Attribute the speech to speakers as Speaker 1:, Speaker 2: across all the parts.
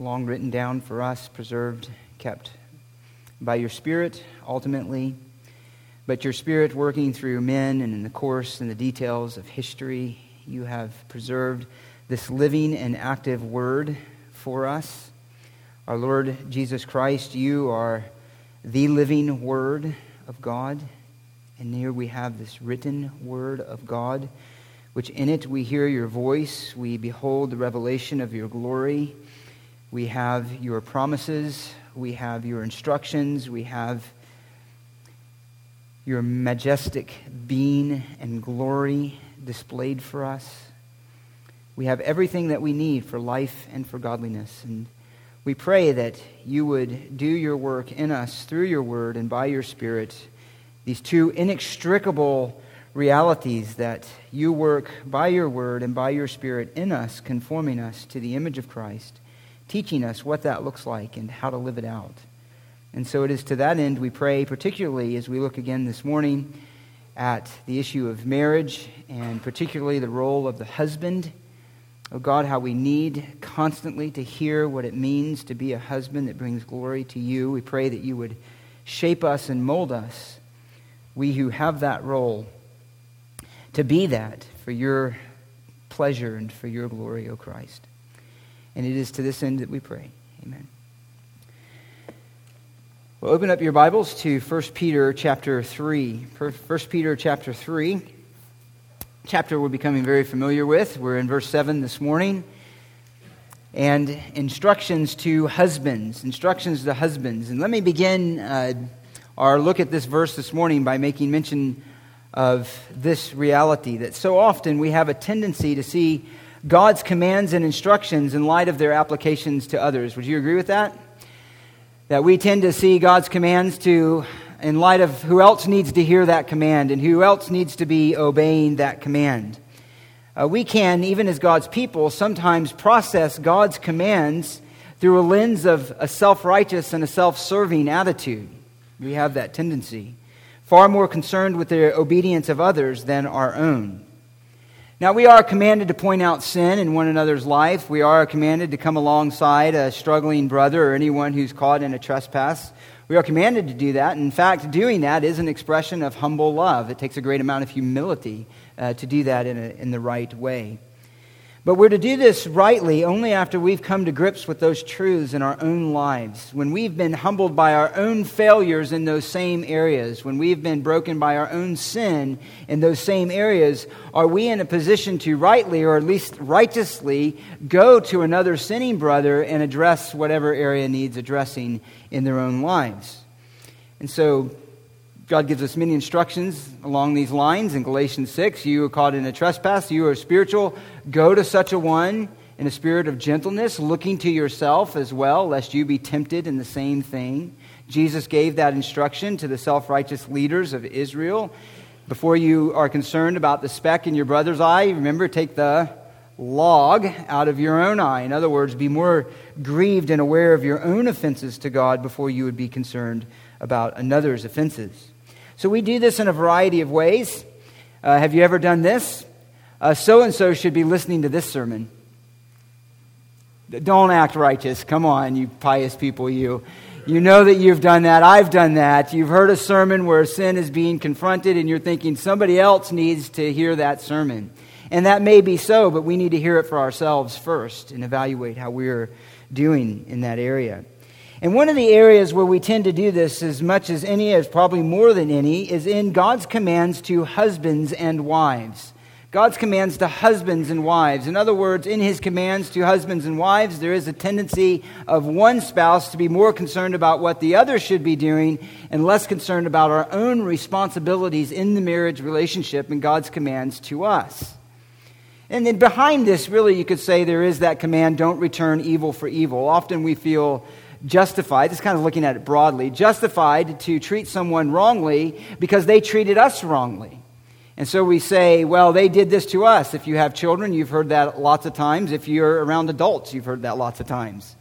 Speaker 1: long written down for us, preserved, kept by your Spirit ultimately, but your Spirit working through men and in the course and the details of history, you have preserved this living and active word for us. Our Lord Jesus Christ, you are the living word of God. And here we have this written word of God, which in it we hear your voice, we behold the revelation of your glory. We have your promises, we have your instructions, we have your majestic being and glory displayed for us. We have everything that we need for life and for godliness. And we pray that you would do your work in us through your word and by your spirit, these two inextricable realities that you work by your word and by your spirit in us, conforming us to the image of Christ teaching us what that looks like and how to live it out. And so it is to that end we pray, particularly as we look again this morning at the issue of marriage and particularly the role of the husband. Oh God, how we need constantly to hear what it means to be a husband that brings glory to you. We pray that you would shape us and mold us, we who have that role, to be that for your pleasure and for your glory, O Christ. And it is to this end that we pray. Amen. Well, open up your Bibles to 1 Peter chapter 3. 1 Peter chapter 3. Chapter we're becoming very familiar with. We're in verse 7 this morning. And instructions to husbands. Instructions to husbands. And let me begin uh, our look at this verse this morning by making mention of this reality that so often we have a tendency to see God's commands and instructions in light of their applications to others. Would you agree with that? That we tend to see God's commands to in light of who else needs to hear that command and who else needs to be obeying that command. Uh, we can, even as God's people, sometimes process God's commands through a lens of a self righteous and a self serving attitude. We have that tendency, far more concerned with the obedience of others than our own. Now, we are commanded to point out sin in one another's life. We are commanded to come alongside a struggling brother or anyone who's caught in a trespass. We are commanded to do that. In fact, doing that is an expression of humble love. It takes a great amount of humility uh, to do that in, a, in the right way. But we're to do this rightly only after we've come to grips with those truths in our own lives. When we've been humbled by our own failures in those same areas, when we've been broken by our own sin in those same areas, are we in a position to rightly, or at least righteously, go to another sinning brother and address whatever area needs addressing in their own lives? And so God gives us many instructions along these lines. In Galatians 6, you are caught in a trespass, you are spiritual. Go to such a one in a spirit of gentleness, looking to yourself as well, lest you be tempted in the same thing. Jesus gave that instruction to the self righteous leaders of Israel. Before you are concerned about the speck in your brother's eye, remember, take the log out of your own eye. In other words, be more grieved and aware of your own offenses to God before you would be concerned about another's offenses. So we do this in a variety of ways. Uh, have you ever done this? So and so should be listening to this sermon. Don't act righteous. Come on, you pious people, you. You know that you've done that. I've done that. You've heard a sermon where sin is being confronted, and you're thinking somebody else needs to hear that sermon. And that may be so, but we need to hear it for ourselves first and evaluate how we're doing in that area. And one of the areas where we tend to do this as much as any, as probably more than any, is in God's commands to husbands and wives. God's commands to husbands and wives. In other words, in his commands to husbands and wives, there is a tendency of one spouse to be more concerned about what the other should be doing and less concerned about our own responsibilities in the marriage relationship and God's commands to us. And then behind this, really, you could say there is that command don't return evil for evil. Often we feel justified, just kind of looking at it broadly, justified to treat someone wrongly because they treated us wrongly. And so we say, well, they did this to us. If you have children, you've heard that lots of times. If you're around adults, you've heard that lots of times.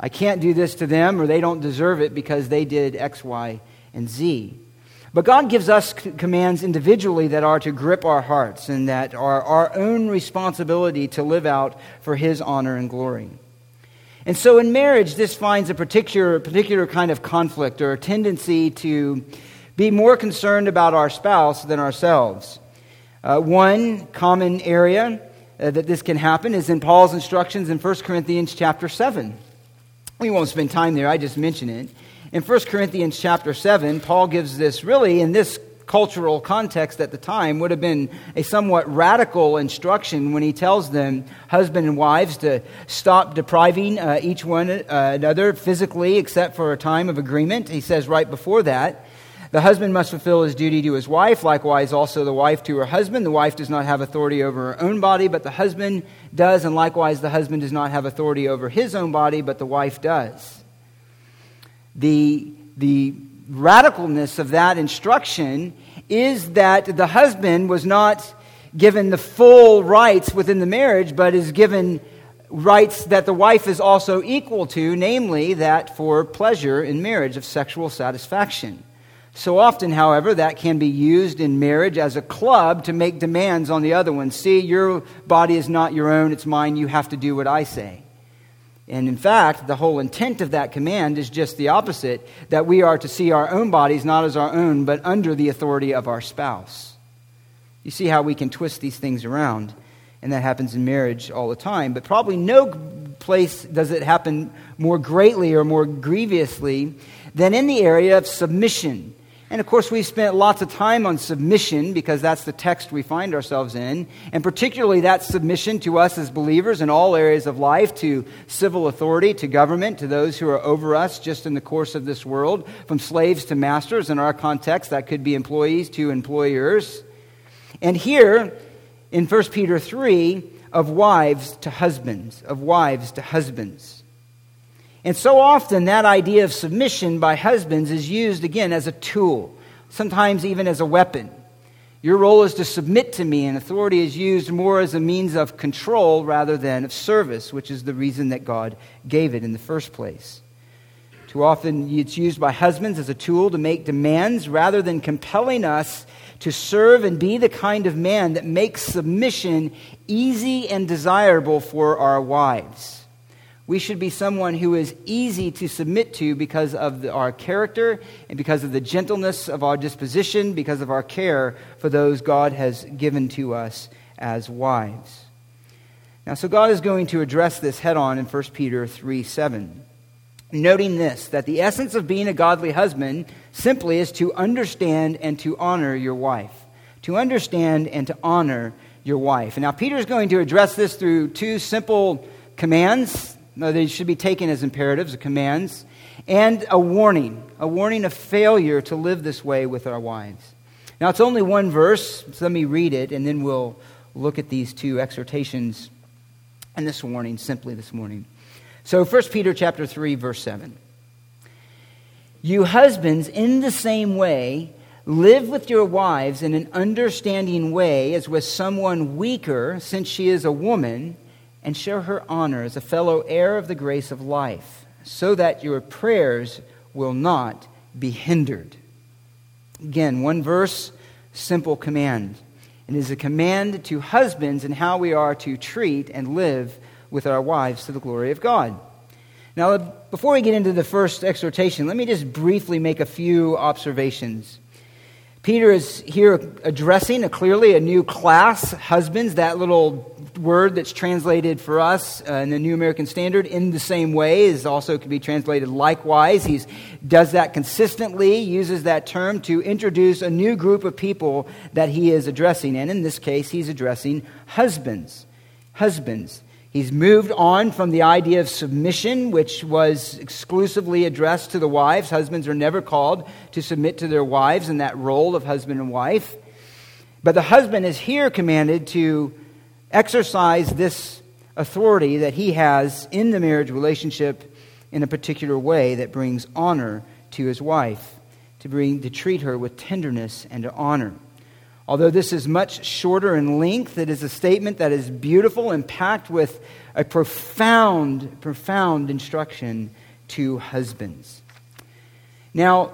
Speaker 1: I can't do this to them, or they don't deserve it because they did X, Y, and Z. But God gives us commands individually that are to grip our hearts and that are our own responsibility to live out for His honor and glory. And so in marriage, this finds a particular, particular kind of conflict or a tendency to be more concerned about our spouse than ourselves. Uh, one common area uh, that this can happen is in Paul's instructions in 1 Corinthians chapter 7. We won't spend time there, I just mention it. In 1 Corinthians chapter 7, Paul gives this really, in this cultural context at the time, would have been a somewhat radical instruction when he tells them, husband and wives, to stop depriving uh, each one uh, another physically except for a time of agreement. He says right before that, the husband must fulfill his duty to his wife, likewise, also the wife to her husband. The wife does not have authority over her own body, but the husband does, and likewise, the husband does not have authority over his own body, but the wife does. The, the radicalness of that instruction is that the husband was not given the full rights within the marriage, but is given rights that the wife is also equal to, namely that for pleasure in marriage of sexual satisfaction. So often, however, that can be used in marriage as a club to make demands on the other one. See, your body is not your own, it's mine, you have to do what I say. And in fact, the whole intent of that command is just the opposite that we are to see our own bodies not as our own, but under the authority of our spouse. You see how we can twist these things around, and that happens in marriage all the time. But probably no place does it happen more greatly or more grievously than in the area of submission and of course, we've spent lots of time on submission because that's the text we find ourselves in. And particularly that submission to us as believers in all areas of life, to civil authority, to government, to those who are over us just in the course of this world, from slaves to masters. In our context, that could be employees to employers. And here in 1 Peter 3, of wives to husbands, of wives to husbands. And so often that idea of submission by husbands is used again as a tool, sometimes even as a weapon. Your role is to submit to me, and authority is used more as a means of control rather than of service, which is the reason that God gave it in the first place. Too often it's used by husbands as a tool to make demands rather than compelling us to serve and be the kind of man that makes submission easy and desirable for our wives. We should be someone who is easy to submit to because of the, our character and because of the gentleness of our disposition, because of our care for those God has given to us as wives. Now, so God is going to address this head on in 1 Peter 3 7. Noting this, that the essence of being a godly husband simply is to understand and to honor your wife. To understand and to honor your wife. And now, Peter is going to address this through two simple commands no, they should be taken as imperatives, commands, and a warning, a warning of failure to live this way with our wives. Now, it's only one verse, so let me read it, and then we'll look at these two exhortations and this warning simply this morning. So, 1 Peter chapter 3, verse 7. You husbands, in the same way, live with your wives in an understanding way as with someone weaker, since she is a woman and show her honor as a fellow heir of the grace of life, so that your prayers will not be hindered. Again, one verse, simple command. It is a command to husbands and how we are to treat and live with our wives to the glory of God. Now, before we get into the first exhortation, let me just briefly make a few observations. Peter is here addressing a, clearly a new class, husbands, that little word that's translated for us uh, in the New American Standard in the same way is also could be translated likewise. He does that consistently, uses that term to introduce a new group of people that he is addressing. And in this case, he's addressing husbands. Husbands. He's moved on from the idea of submission, which was exclusively addressed to the wives. Husbands are never called to submit to their wives in that role of husband and wife. But the husband is here commanded to exercise this authority that he has in the marriage relationship in a particular way that brings honor to his wife, to, bring, to treat her with tenderness and honor. Although this is much shorter in length, it is a statement that is beautiful and packed with a profound, profound instruction to husbands. Now,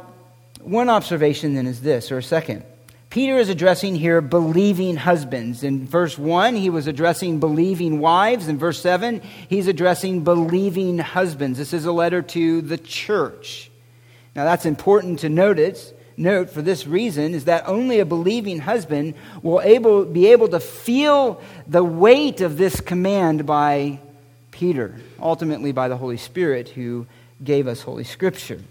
Speaker 1: one observation then is this, or a second. Peter is addressing here believing husbands. In verse 1, he was addressing believing wives. In verse 7, he's addressing believing husbands. This is a letter to the church. Now, that's important to notice. Note for this reason is that only a believing husband will able, be able to feel the weight of this command by Peter, ultimately by the Holy Spirit who gave us Holy Scripture.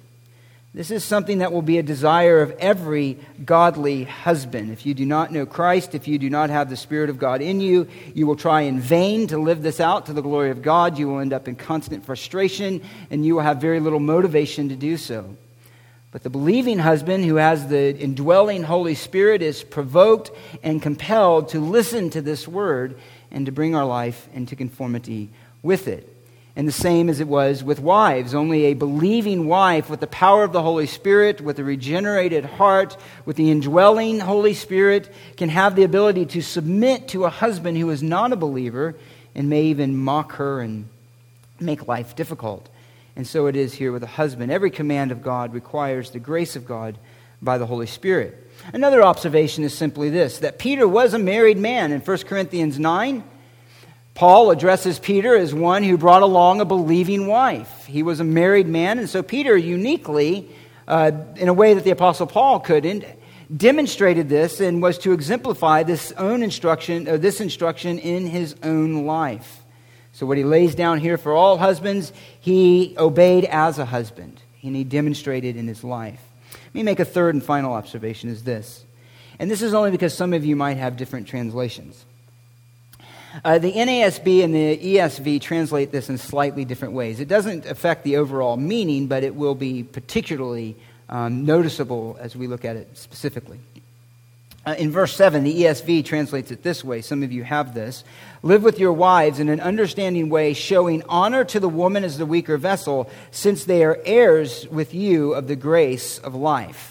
Speaker 1: This is something that will be a desire of every godly husband. If you do not know Christ, if you do not have the Spirit of God in you, you will try in vain to live this out to the glory of God. You will end up in constant frustration, and you will have very little motivation to do so. But the believing husband who has the indwelling Holy Spirit is provoked and compelled to listen to this word and to bring our life into conformity with it. And the same as it was with wives. Only a believing wife with the power of the Holy Spirit, with a regenerated heart, with the indwelling Holy Spirit, can have the ability to submit to a husband who is not a believer and may even mock her and make life difficult. And so it is here with a husband. Every command of God requires the grace of God by the Holy Spirit. Another observation is simply this that Peter was a married man. In 1 Corinthians 9, Paul addresses Peter as one who brought along a believing wife. He was a married man, and so Peter uniquely, uh, in a way that the Apostle Paul couldn't, demonstrated this and was to exemplify this own instruction, uh, this instruction in his own life. So what he lays down here for all husbands, he obeyed as a husband, and he demonstrated in his life. Let me make a third and final observation: is this, and this is only because some of you might have different translations. Uh, the NASB and the ESV translate this in slightly different ways. It doesn't affect the overall meaning, but it will be particularly um, noticeable as we look at it specifically. Uh, in verse 7, the ESV translates it this way. Some of you have this. Live with your wives in an understanding way, showing honor to the woman as the weaker vessel, since they are heirs with you of the grace of life.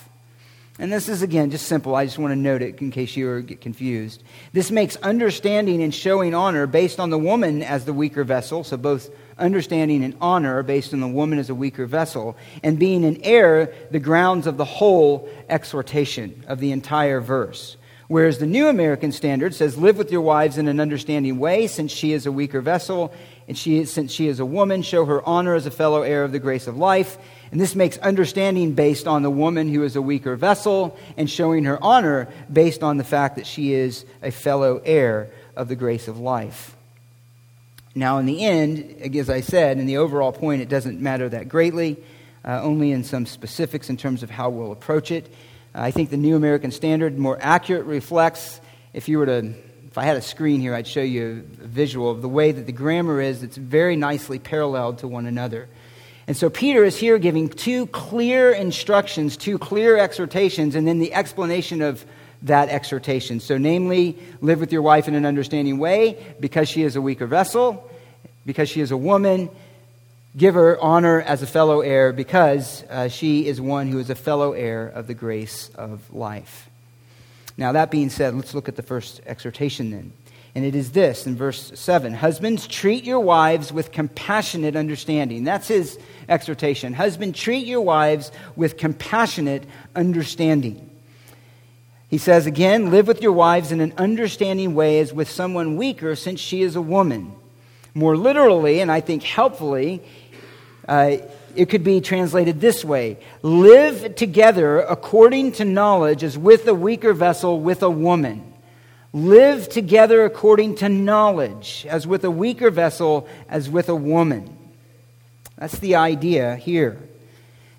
Speaker 1: And this is, again, just simple. I just want to note it in case you get confused. This makes understanding and showing honor based on the woman as the weaker vessel, so both understanding and honor based on the woman as a weaker vessel, and being an heir, the grounds of the whole exhortation of the entire verse. Whereas the New American Standard says, Live with your wives in an understanding way, since she is a weaker vessel, and she, since she is a woman, show her honor as a fellow heir of the grace of life. And this makes understanding based on the woman who is a weaker vessel, and showing her honor based on the fact that she is a fellow heir of the grace of life. Now, in the end, as I said, in the overall point, it doesn't matter that greatly, uh, only in some specifics in terms of how we'll approach it. I think the New American Standard more accurate reflects, if you were to, if I had a screen here, I'd show you a visual of the way that the grammar is. It's very nicely paralleled to one another. And so Peter is here giving two clear instructions, two clear exhortations, and then the explanation of that exhortation. So, namely, live with your wife in an understanding way because she is a weaker vessel, because she is a woman, Give her honor as a fellow heir because uh, she is one who is a fellow heir of the grace of life. Now, that being said, let's look at the first exhortation then. And it is this in verse 7 Husbands, treat your wives with compassionate understanding. That's his exhortation. Husband, treat your wives with compassionate understanding. He says again, live with your wives in an understanding way as with someone weaker, since she is a woman. More literally, and I think helpfully, uh, it could be translated this way Live together according to knowledge as with a weaker vessel with a woman. Live together according to knowledge as with a weaker vessel as with a woman. That's the idea here.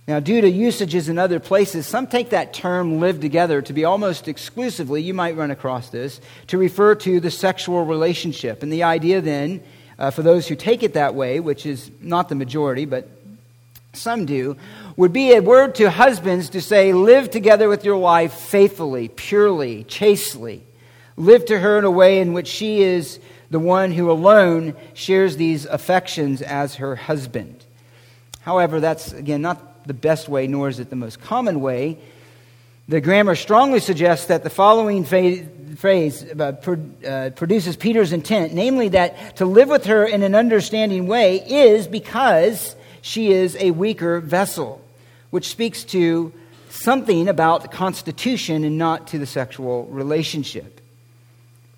Speaker 1: Now, due to usages in other places, some take that term live together to be almost exclusively, you might run across this, to refer to the sexual relationship. And the idea then uh, for those who take it that way, which is not the majority, but some do, would be a word to husbands to say, live together with your wife faithfully, purely, chastely. Live to her in a way in which she is the one who alone shares these affections as her husband. However, that's, again, not the best way, nor is it the most common way. The grammar strongly suggests that the following phrase uh, uh, produces Peter's intent, namely that to live with her in an understanding way is because she is a weaker vessel, which speaks to something about the constitution and not to the sexual relationship.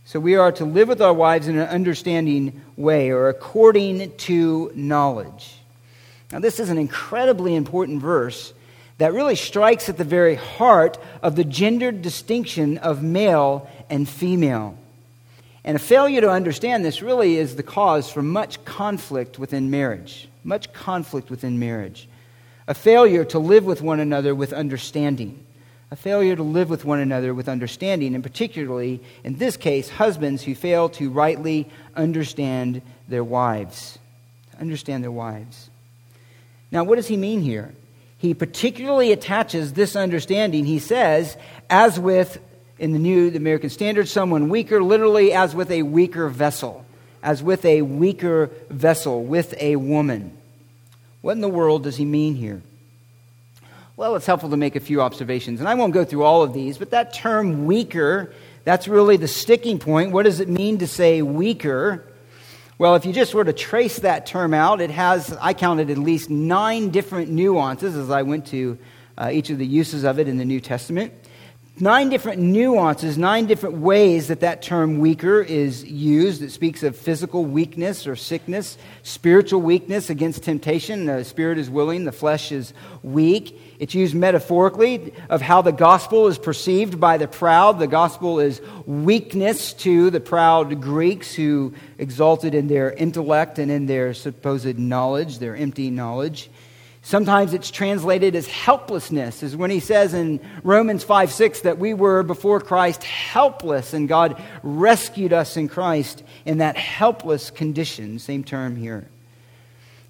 Speaker 1: So we are to live with our wives in an understanding way or according to knowledge. Now, this is an incredibly important verse that really strikes at the very heart of the gendered distinction of male and female. And a failure to understand this really is the cause for much conflict within marriage. Much conflict within marriage. A failure to live with one another with understanding. A failure to live with one another with understanding, and particularly, in this case, husbands who fail to rightly understand their wives. Understand their wives. Now, what does he mean here? He particularly attaches this understanding, he says, as with in the New the American Standard, someone weaker, literally as with a weaker vessel, as with a weaker vessel, with a woman. What in the world does he mean here? Well, it's helpful to make a few observations, and I won't go through all of these, but that term weaker, that's really the sticking point. What does it mean to say weaker? Well, if you just were to trace that term out, it has, I counted at least nine different nuances as I went to uh, each of the uses of it in the New Testament nine different nuances, nine different ways that that term weaker is used. It speaks of physical weakness or sickness, spiritual weakness against temptation. The spirit is willing, the flesh is weak. It's used metaphorically of how the gospel is perceived by the proud. The gospel is weakness to the proud Greeks who exalted in their intellect and in their supposed knowledge, their empty knowledge. Sometimes it's translated as helplessness, is when he says in Romans 5 6 that we were before Christ helpless, and God rescued us in Christ in that helpless condition. Same term here.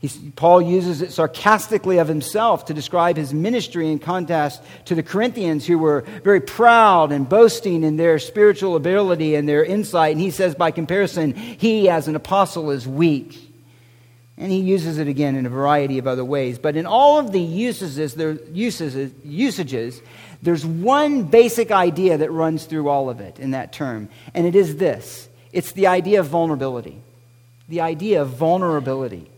Speaker 1: He's, Paul uses it sarcastically of himself to describe his ministry in contrast to the Corinthians, who were very proud and boasting in their spiritual ability and their insight. And he says, by comparison, he as an apostle is weak. And he uses it again in a variety of other ways. But in all of the usages, there, usages, usages, there's one basic idea that runs through all of it in that term. And it is this it's the idea of vulnerability. The idea of vulnerability.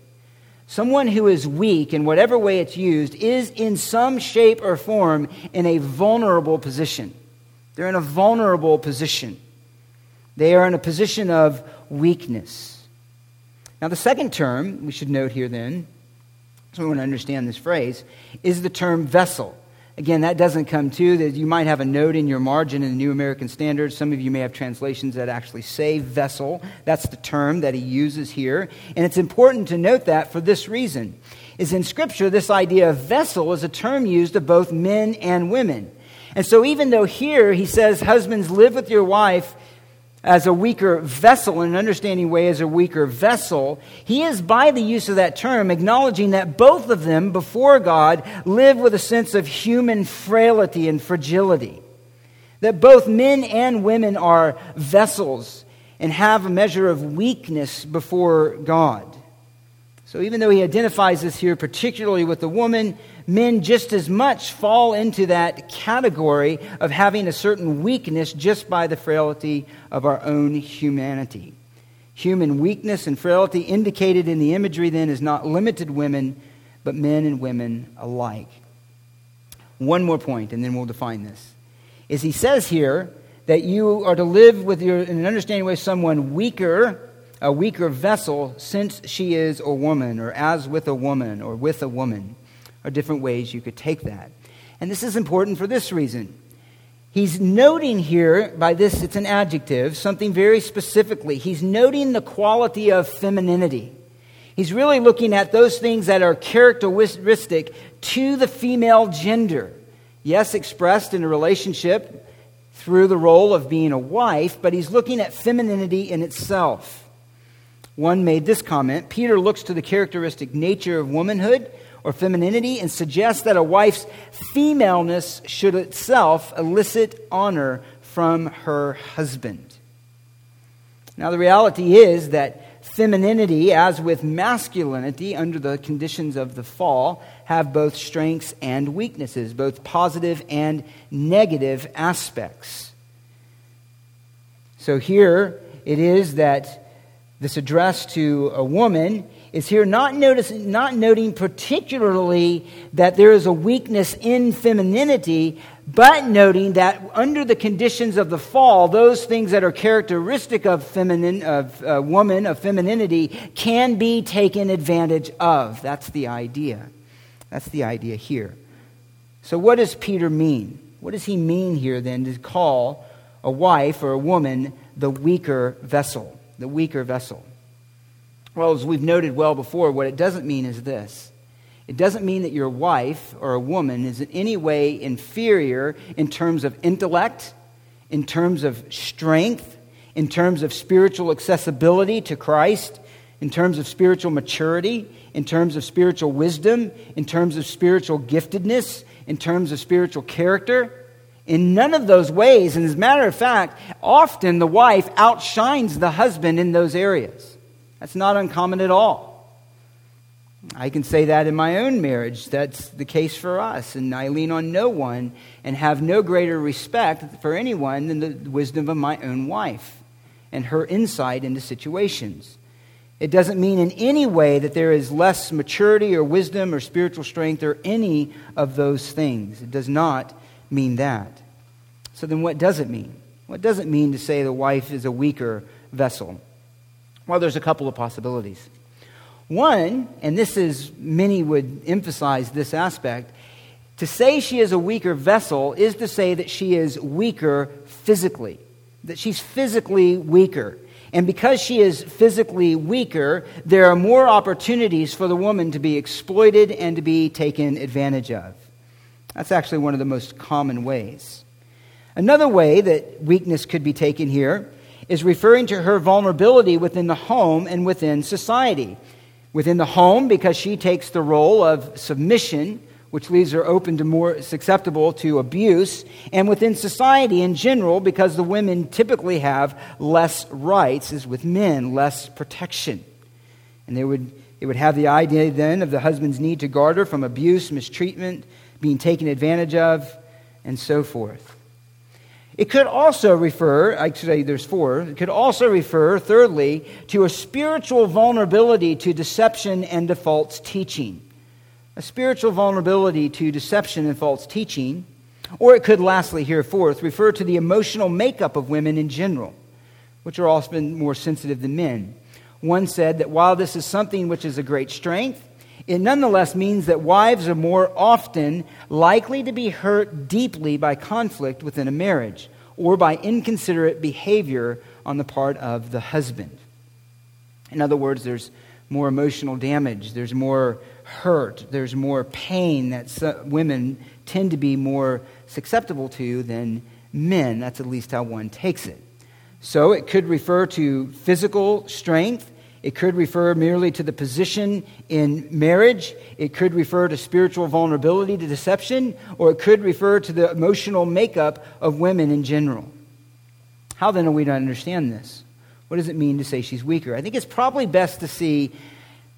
Speaker 1: Someone who is weak, in whatever way it's used, is in some shape or form in a vulnerable position. They're in a vulnerable position. They are in a position of weakness. Now, the second term we should note here then, so we want to understand this phrase, is the term vessel. Again, that doesn't come to that you might have a note in your margin in the New American Standard. Some of you may have translations that actually say vessel. That's the term that he uses here. And it's important to note that for this reason. Is in scripture this idea of vessel is a term used of both men and women. And so even though here he says husbands live with your wife as a weaker vessel, in an understanding way, as a weaker vessel, he is, by the use of that term, acknowledging that both of them, before God, live with a sense of human frailty and fragility. That both men and women are vessels and have a measure of weakness before God. So even though he identifies this here particularly with the woman, men just as much fall into that category of having a certain weakness just by the frailty of our own humanity. Human weakness and frailty indicated in the imagery then is not limited women, but men and women alike. One more point, and then we'll define this. Is he says here that you are to live with your, in an understanding way, someone weaker, a weaker vessel, since she is a woman, or as with a woman, or with a woman are different ways you could take that. And this is important for this reason. He's noting here, by this, it's an adjective, something very specifically. He's noting the quality of femininity. He's really looking at those things that are characteristic to the female gender. Yes, expressed in a relationship through the role of being a wife, but he's looking at femininity in itself. One made this comment Peter looks to the characteristic nature of womanhood or femininity and suggests that a wife's femaleness should itself elicit honor from her husband. Now, the reality is that femininity, as with masculinity under the conditions of the fall, have both strengths and weaknesses, both positive and negative aspects. So here it is that this address to a woman is here not, noticing, not noting particularly that there is a weakness in femininity, but noting that under the conditions of the fall, those things that are characteristic of feminine, of uh, woman, of femininity, can be taken advantage of. That's the idea. That's the idea here. So, what does Peter mean? What does he mean here then to call a wife or a woman the weaker vessel? The weaker vessel. Well, as we've noted well before, what it doesn't mean is this it doesn't mean that your wife or a woman is in any way inferior in terms of intellect, in terms of strength, in terms of spiritual accessibility to Christ, in terms of spiritual maturity, in terms of spiritual wisdom, in terms of spiritual giftedness, in terms of spiritual character. In none of those ways, and as a matter of fact, often the wife outshines the husband in those areas. That's not uncommon at all. I can say that in my own marriage. That's the case for us. And I lean on no one and have no greater respect for anyone than the wisdom of my own wife and her insight into situations. It doesn't mean in any way that there is less maturity or wisdom or spiritual strength or any of those things. It does not mean that. So then, what does it mean? What does it mean to say the wife is a weaker vessel? Well, there's a couple of possibilities. One, and this is, many would emphasize this aspect, to say she is a weaker vessel is to say that she is weaker physically, that she's physically weaker. And because she is physically weaker, there are more opportunities for the woman to be exploited and to be taken advantage of. That's actually one of the most common ways. Another way that weakness could be taken here is referring to her vulnerability within the home and within society within the home because she takes the role of submission, which leaves her open to more susceptible to abuse, and within society in general because the women typically have less rights as with men, less protection. And they would, it would have the idea then of the husband's need to guard her from abuse, mistreatment, being taken advantage of, and so forth. It could also refer, I say there's four, it could also refer, thirdly, to a spiritual vulnerability to deception and to false teaching. A spiritual vulnerability to deception and false teaching. Or it could, lastly, here fourth, refer to the emotional makeup of women in general, which are often more sensitive than men. One said that while this is something which is a great strength, it nonetheless means that wives are more often likely to be hurt deeply by conflict within a marriage or by inconsiderate behavior on the part of the husband. In other words, there's more emotional damage, there's more hurt, there's more pain that women tend to be more susceptible to than men. That's at least how one takes it. So it could refer to physical strength it could refer merely to the position in marriage. It could refer to spiritual vulnerability to deception, or it could refer to the emotional makeup of women in general. How then are we to understand this? What does it mean to say she's weaker? I think it's probably best to see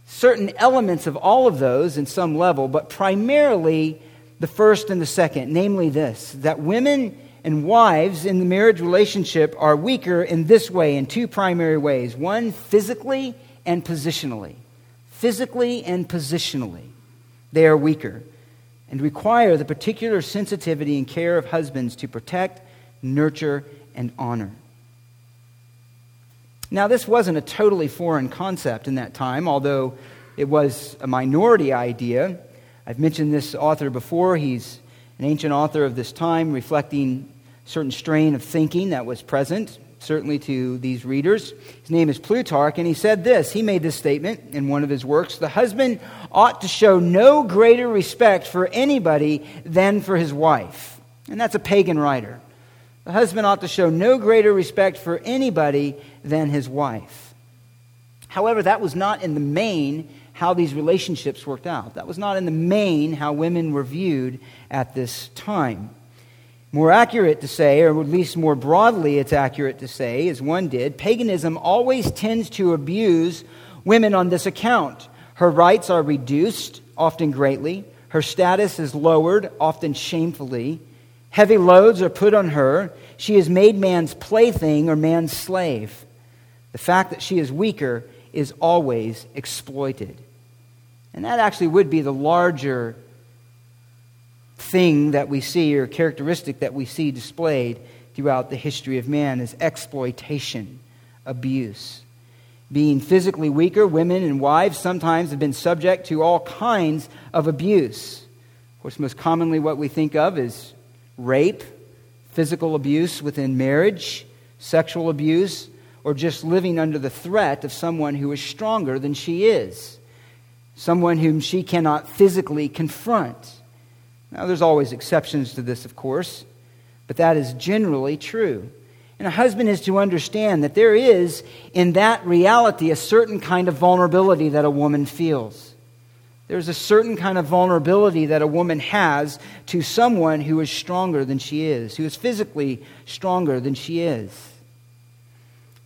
Speaker 1: certain elements of all of those in some level, but primarily the first and the second, namely this that women and wives in the marriage relationship are weaker in this way, in two primary ways one, physically and positionally. Physically and positionally, they are weaker and require the particular sensitivity and care of husbands to protect, nurture, and honor. Now, this wasn't a totally foreign concept in that time, although it was a minority idea. I've mentioned this author before. He's an ancient author of this time, reflecting certain strain of thinking that was present, certainly to these readers. His name is Plutarch, and he said this. He made this statement in one of his works The husband ought to show no greater respect for anybody than for his wife. And that's a pagan writer. The husband ought to show no greater respect for anybody than his wife. However, that was not in the main how these relationships worked out. That was not in the main how women were viewed at this time. More accurate to say, or at least more broadly, it's accurate to say, as one did, paganism always tends to abuse women on this account. Her rights are reduced, often greatly. Her status is lowered, often shamefully. Heavy loads are put on her. She is made man's plaything or man's slave. The fact that she is weaker is always exploited. And that actually would be the larger thing that we see or characteristic that we see displayed throughout the history of man is exploitation, abuse. Being physically weaker, women and wives sometimes have been subject to all kinds of abuse. Of course, most commonly what we think of is rape, physical abuse within marriage, sexual abuse, or just living under the threat of someone who is stronger than she is, someone whom she cannot physically confront. Now, there's always exceptions to this, of course, but that is generally true. And a husband is to understand that there is, in that reality, a certain kind of vulnerability that a woman feels. There's a certain kind of vulnerability that a woman has to someone who is stronger than she is, who is physically stronger than she is.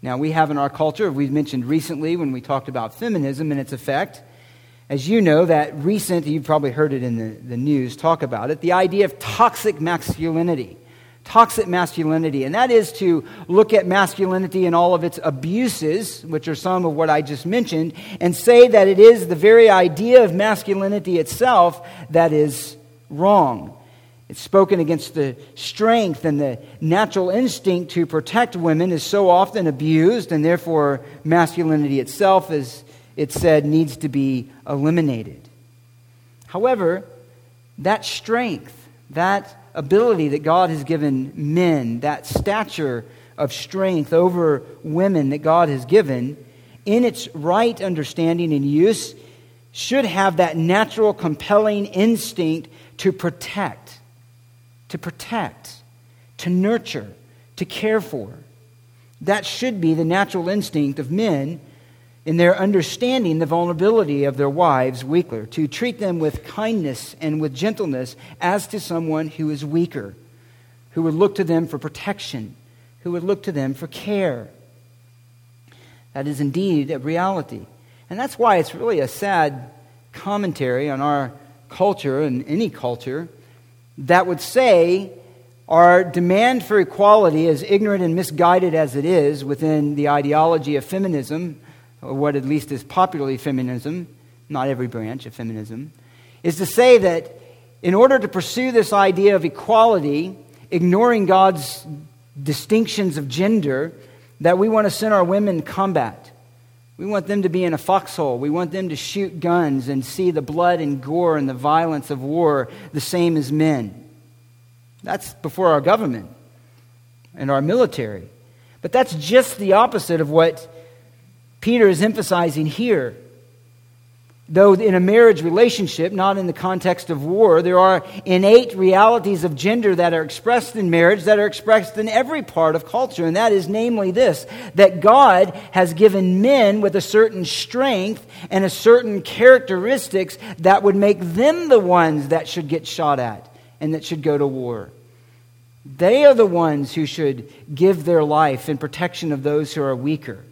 Speaker 1: Now, we have in our culture, we've mentioned recently when we talked about feminism and its effect, as you know, that recent, you've probably heard it in the, the news, talk about it, the idea of toxic masculinity toxic masculinity, and that is to look at masculinity and all of its abuses, which are some of what I just mentioned, and say that it is the very idea of masculinity itself that is wrong. It's spoken against the strength and the natural instinct to protect women is so often abused, and therefore masculinity itself, as it said, needs to be eliminated. However, that strength, that ability that God has given men, that stature of strength over women that God has given, in its right understanding and use, should have that natural, compelling instinct to protect, to protect, to nurture, to care for. That should be the natural instinct of men in their understanding the vulnerability of their wives weaker, to treat them with kindness and with gentleness as to someone who is weaker, who would look to them for protection, who would look to them for care. That is indeed a reality. And that's why it's really a sad commentary on our culture and any culture that would say our demand for equality, as ignorant and misguided as it is within the ideology of feminism, or what at least is popularly feminism, not every branch of feminism, is to say that in order to pursue this idea of equality, ignoring God's distinctions of gender, that we want to send our women combat. We want them to be in a foxhole. We want them to shoot guns and see the blood and gore and the violence of war the same as men. That's before our government and our military. But that's just the opposite of what Peter is emphasizing here. Though in a marriage relationship, not in the context of war, there are innate realities of gender that are expressed in marriage that are expressed in every part of culture. And that is namely this that God has given men with a certain strength and a certain characteristics that would make them the ones that should get shot at and that should go to war. They are the ones who should give their life in protection of those who are weaker.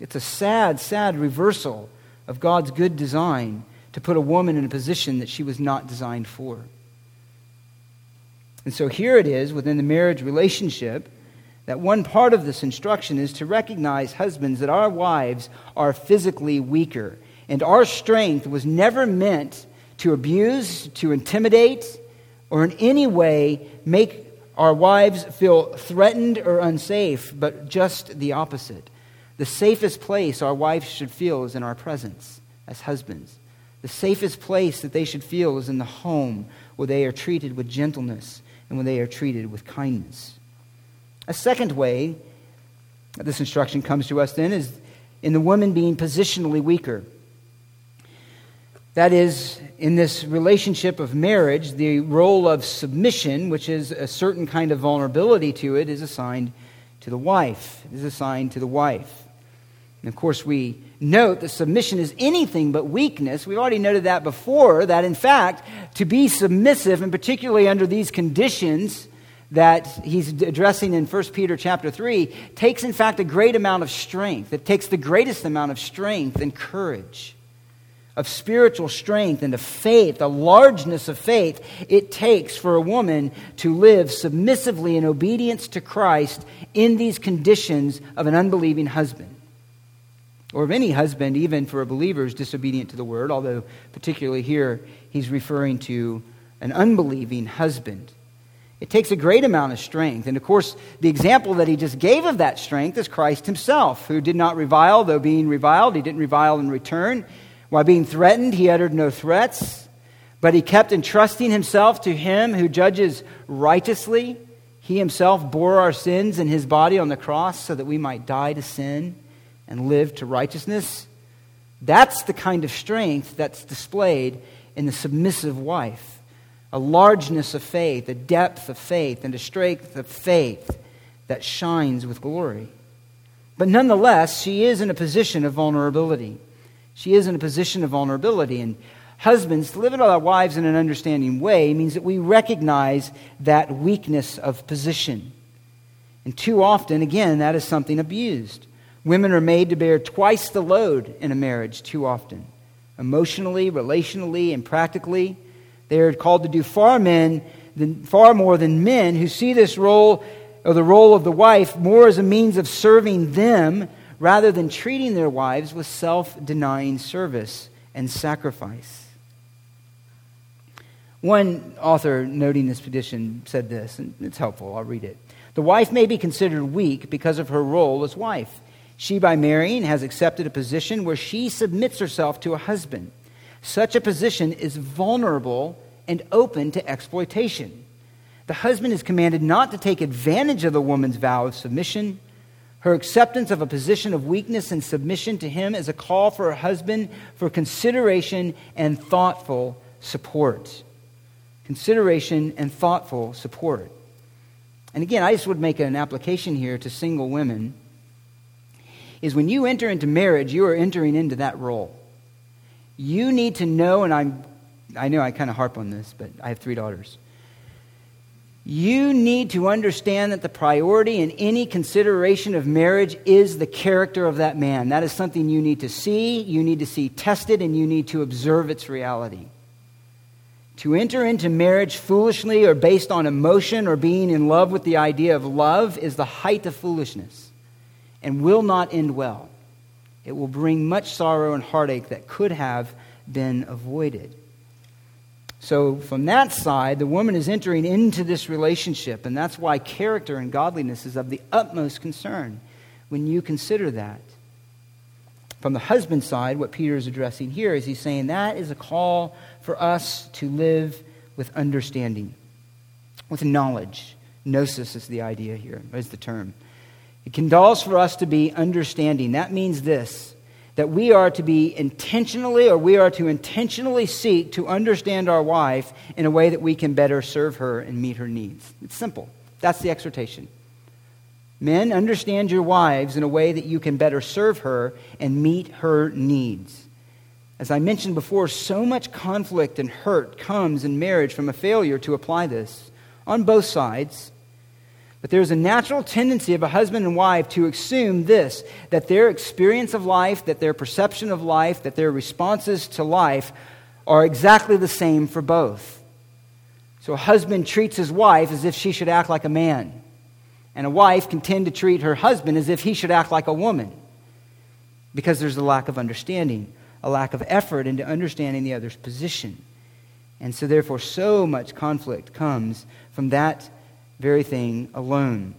Speaker 1: It's a sad, sad reversal of God's good design to put a woman in a position that she was not designed for. And so here it is within the marriage relationship that one part of this instruction is to recognize, husbands, that our wives are physically weaker. And our strength was never meant to abuse, to intimidate, or in any way make our wives feel threatened or unsafe, but just the opposite. The safest place our wives should feel is in our presence as husbands. The safest place that they should feel is in the home where they are treated with gentleness and when they are treated with kindness. A second way that this instruction comes to us then is in the woman being positionally weaker. That is, in this relationship of marriage, the role of submission, which is a certain kind of vulnerability to it, is assigned to the wife. Is assigned to the wife. And of course, we note that submission is anything but weakness. We've already noted that before, that in fact, to be submissive, and particularly under these conditions that he's addressing in 1 Peter chapter 3, takes in fact a great amount of strength. It takes the greatest amount of strength and courage, of spiritual strength and of faith, the largeness of faith it takes for a woman to live submissively in obedience to Christ in these conditions of an unbelieving husband. Or of any husband, even for a believer, is disobedient to the word, although particularly here he's referring to an unbelieving husband. It takes a great amount of strength. And of course, the example that he just gave of that strength is Christ himself, who did not revile, though being reviled, he didn't revile in return. While being threatened, he uttered no threats, but he kept entrusting himself to him who judges righteously. He himself bore our sins in his body on the cross so that we might die to sin and live to righteousness. That's the kind of strength that's displayed in the submissive wife a largeness of faith, a depth of faith, and a strength of faith that shines with glory. But nonetheless, she is in a position of vulnerability. She is in a position of vulnerability. And husbands, living with our wives in an understanding way means that we recognize that weakness of position. And too often, again, that is something abused. Women are made to bear twice the load in a marriage too often emotionally, relationally, and practically. They are called to do far men than, far more than men who see this role or the role of the wife more as a means of serving them rather than treating their wives with self-denying service and sacrifice. One author noting this petition said this, and it's helpful. I'll read it. The wife may be considered weak because of her role as wife. She, by marrying, has accepted a position where she submits herself to a husband. Such a position is vulnerable and open to exploitation. The husband is commanded not to take advantage of the woman's vow of submission. Her acceptance of a position of weakness and submission to him is a call for her husband for consideration and thoughtful support. Consideration and thoughtful support. And again, I just would make an application here to single women is when you enter into marriage, you are entering into that role. You need to know, and I'm, I know I kind of harp on this, but I have three daughters. You need to understand that the priority in any consideration of marriage is the character of that man. That is something you need to see, you need to see tested, and you need to observe its reality. To enter into marriage foolishly or based on emotion or being in love with the idea of love is the height of foolishness and will not end well. It will bring much sorrow and heartache that could have been avoided. So, from that side, the woman is entering into this relationship, and that's why character and godliness is of the utmost concern when you consider that. From the husband's side, what Peter is addressing here is he's saying that is a call for us to live with understanding, with knowledge. Gnosis is the idea here, is the term. It calls for us to be understanding. That means this that we are to be intentionally or we are to intentionally seek to understand our wife in a way that we can better serve her and meet her needs. It's simple. That's the exhortation. Men, understand your wives in a way that you can better serve her and meet her needs. As I mentioned before, so much conflict and hurt comes in marriage from a failure to apply this on both sides. But there's a natural tendency of a husband and wife to assume this that their experience of life, that their perception of life, that their responses to life are exactly the same for both. So a husband treats his wife as if she should act like a man, and a wife can tend to treat her husband as if he should act like a woman because there's a lack of understanding, a lack of effort into understanding the other's position. And so, therefore, so much conflict comes from that very thing alone.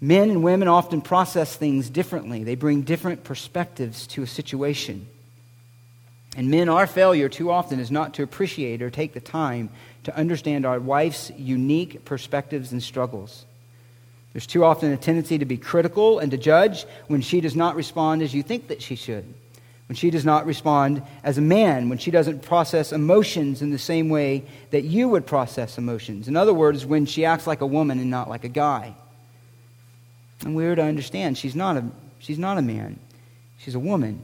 Speaker 1: Men and women often process things differently, they bring different perspectives to a situation. And men, our failure too often is not to appreciate or take the time to understand our wife's unique perspectives and struggles. There's too often a tendency to be critical and to judge when she does not respond as you think that she should when she does not respond as a man, when she doesn't process emotions in the same way that you would process emotions. In other words, when she acts like a woman and not like a guy. And we are to understand she's not a, she's not a man, she's a woman.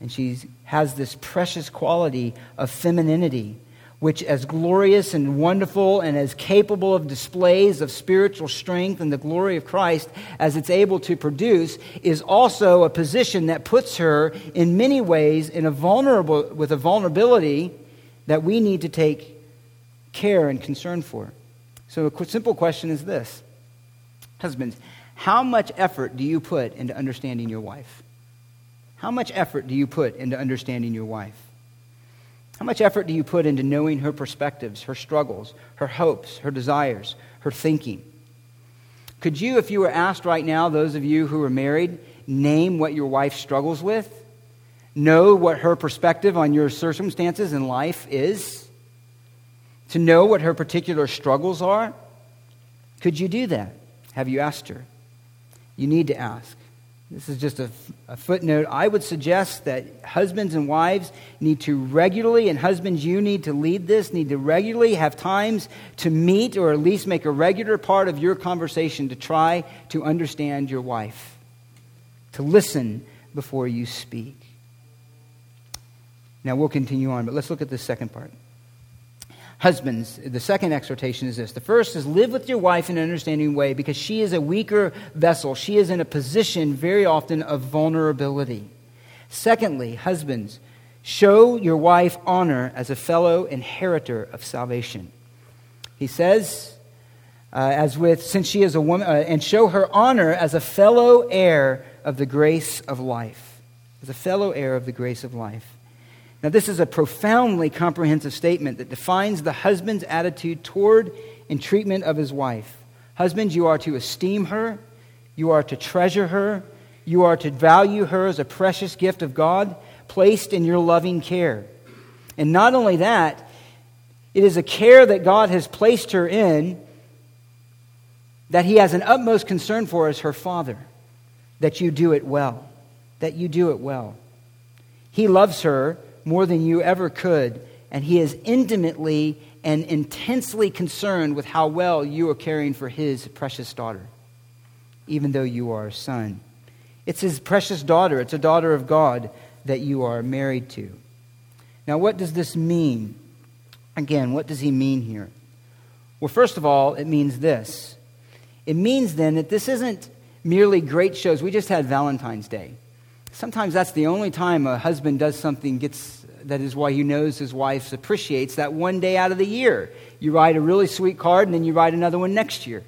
Speaker 1: And she has this precious quality of femininity which, as glorious and wonderful and as capable of displays of spiritual strength and the glory of Christ as it's able to produce, is also a position that puts her in many ways in a vulnerable, with a vulnerability that we need to take care and concern for. So, a simple question is this Husbands, how much effort do you put into understanding your wife? How much effort do you put into understanding your wife? How much effort do you put into knowing her perspectives, her struggles, her hopes, her desires, her thinking? Could you, if you were asked right now, those of you who are married, name what your wife struggles with? Know what her perspective on your circumstances in life is? To know what her particular struggles are? Could you do that? Have you asked her? You need to ask. This is just a, a, footnote. I would suggest that husbands and wives need to regularly, and husbands, you need to lead this, need to regularly have times to meet or at least make a regular part of your conversation to try to understand your wife, to listen before you speak. Now, we'll continue on, but let's look at the second part. Husbands, the second exhortation is this. The first is live with your wife in an understanding way because she is a weaker vessel. She is in a position very often of vulnerability. Secondly, husbands, show your wife honor as a fellow inheritor of salvation. He says, uh, as with, since she is a woman, uh, and show her honor as a fellow heir of the grace of life. As a fellow heir of the grace of life. Now, this is a profoundly comprehensive statement that defines the husband's attitude toward and treatment of his wife. Husbands, you are to esteem her, you are to treasure her, you are to value her as a precious gift of God placed in your loving care. And not only that, it is a care that God has placed her in that He has an utmost concern for as her father, that you do it well. That you do it well. He loves her more than you ever could, and He is intimately and intensely concerned with how well you are caring for His precious daughter, even though you are a son. It's His precious daughter, it's a daughter of God that you are married to. Now, what does this mean? Again, what does He mean here? Well, first of all, it means this. It means then that this isn't merely great shows. We just had Valentine's Day. Sometimes that's the only time a husband does something, gets, that is why he knows his wife appreciates that one day out of the year. You write a really sweet card and then you write another one next year.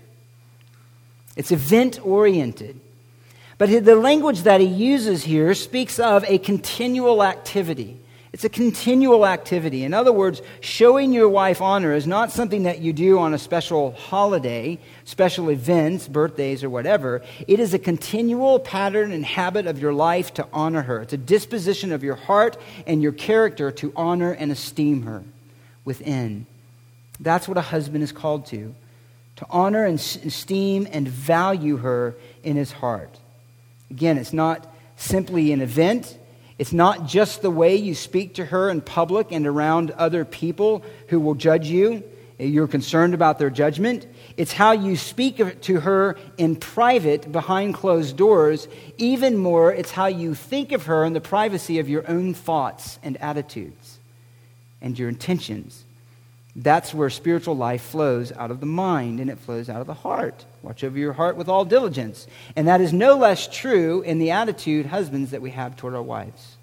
Speaker 1: It's event oriented. But the language that he uses here speaks of a continual activity. It's a continual activity. In other words, showing your wife honor is not something that you do on a special holiday, special events, birthdays, or whatever. It is a continual pattern and habit of your life to honor her. It's a disposition of your heart and your character to honor and esteem her within. That's what a husband is called to to honor and esteem and value her in his heart. Again, it's not simply an event. It's not just the way you speak to her in public and around other people who will judge you. You're concerned about their judgment. It's how you speak to her in private behind closed doors. Even more, it's how you think of her in the privacy of your own thoughts and attitudes and your intentions. That's where spiritual life flows out of the mind and it flows out of the heart. Watch over your heart with all diligence. And that is no less true in the attitude, husbands, that we have toward our wives.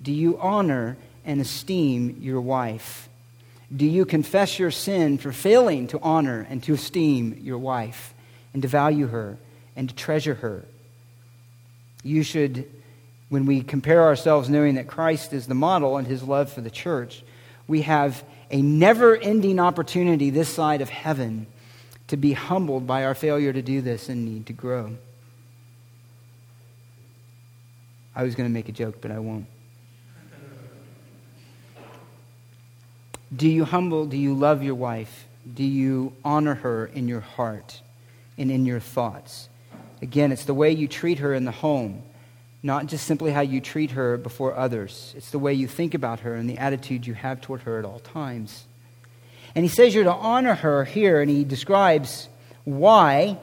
Speaker 1: Do you honor and esteem your wife? Do you confess your sin for failing to honor and to esteem your wife and to value her and to treasure her? You should, when we compare ourselves knowing that Christ is the model and his love for the church, we have a never ending opportunity this side of heaven to be humbled by our failure to do this and need to grow. I was going to make a joke, but I won't. Do you humble, do you love your wife? Do you honor her in your heart and in your thoughts? Again, it's the way you treat her in the home not just simply how you treat her before others. It's the way you think about her and the attitude you have toward her at all times. And he says you're to honor her here, and he describes why,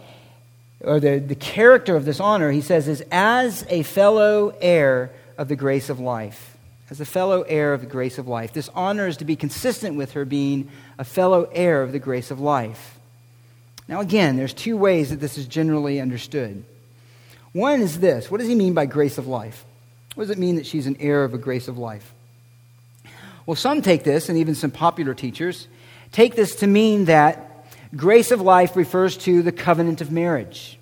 Speaker 1: or the, the character of this honor, he says, is as a fellow heir of the grace of life. As a fellow heir of the grace of life. This honor is to be consistent with her being a fellow heir of the grace of life. Now, again, there's two ways that this is generally understood. One is this what does he mean by grace of life? What does it mean that she's an heir of a grace of life? Well, some take this, and even some popular teachers take this to mean that grace of life refers to the covenant of marriage.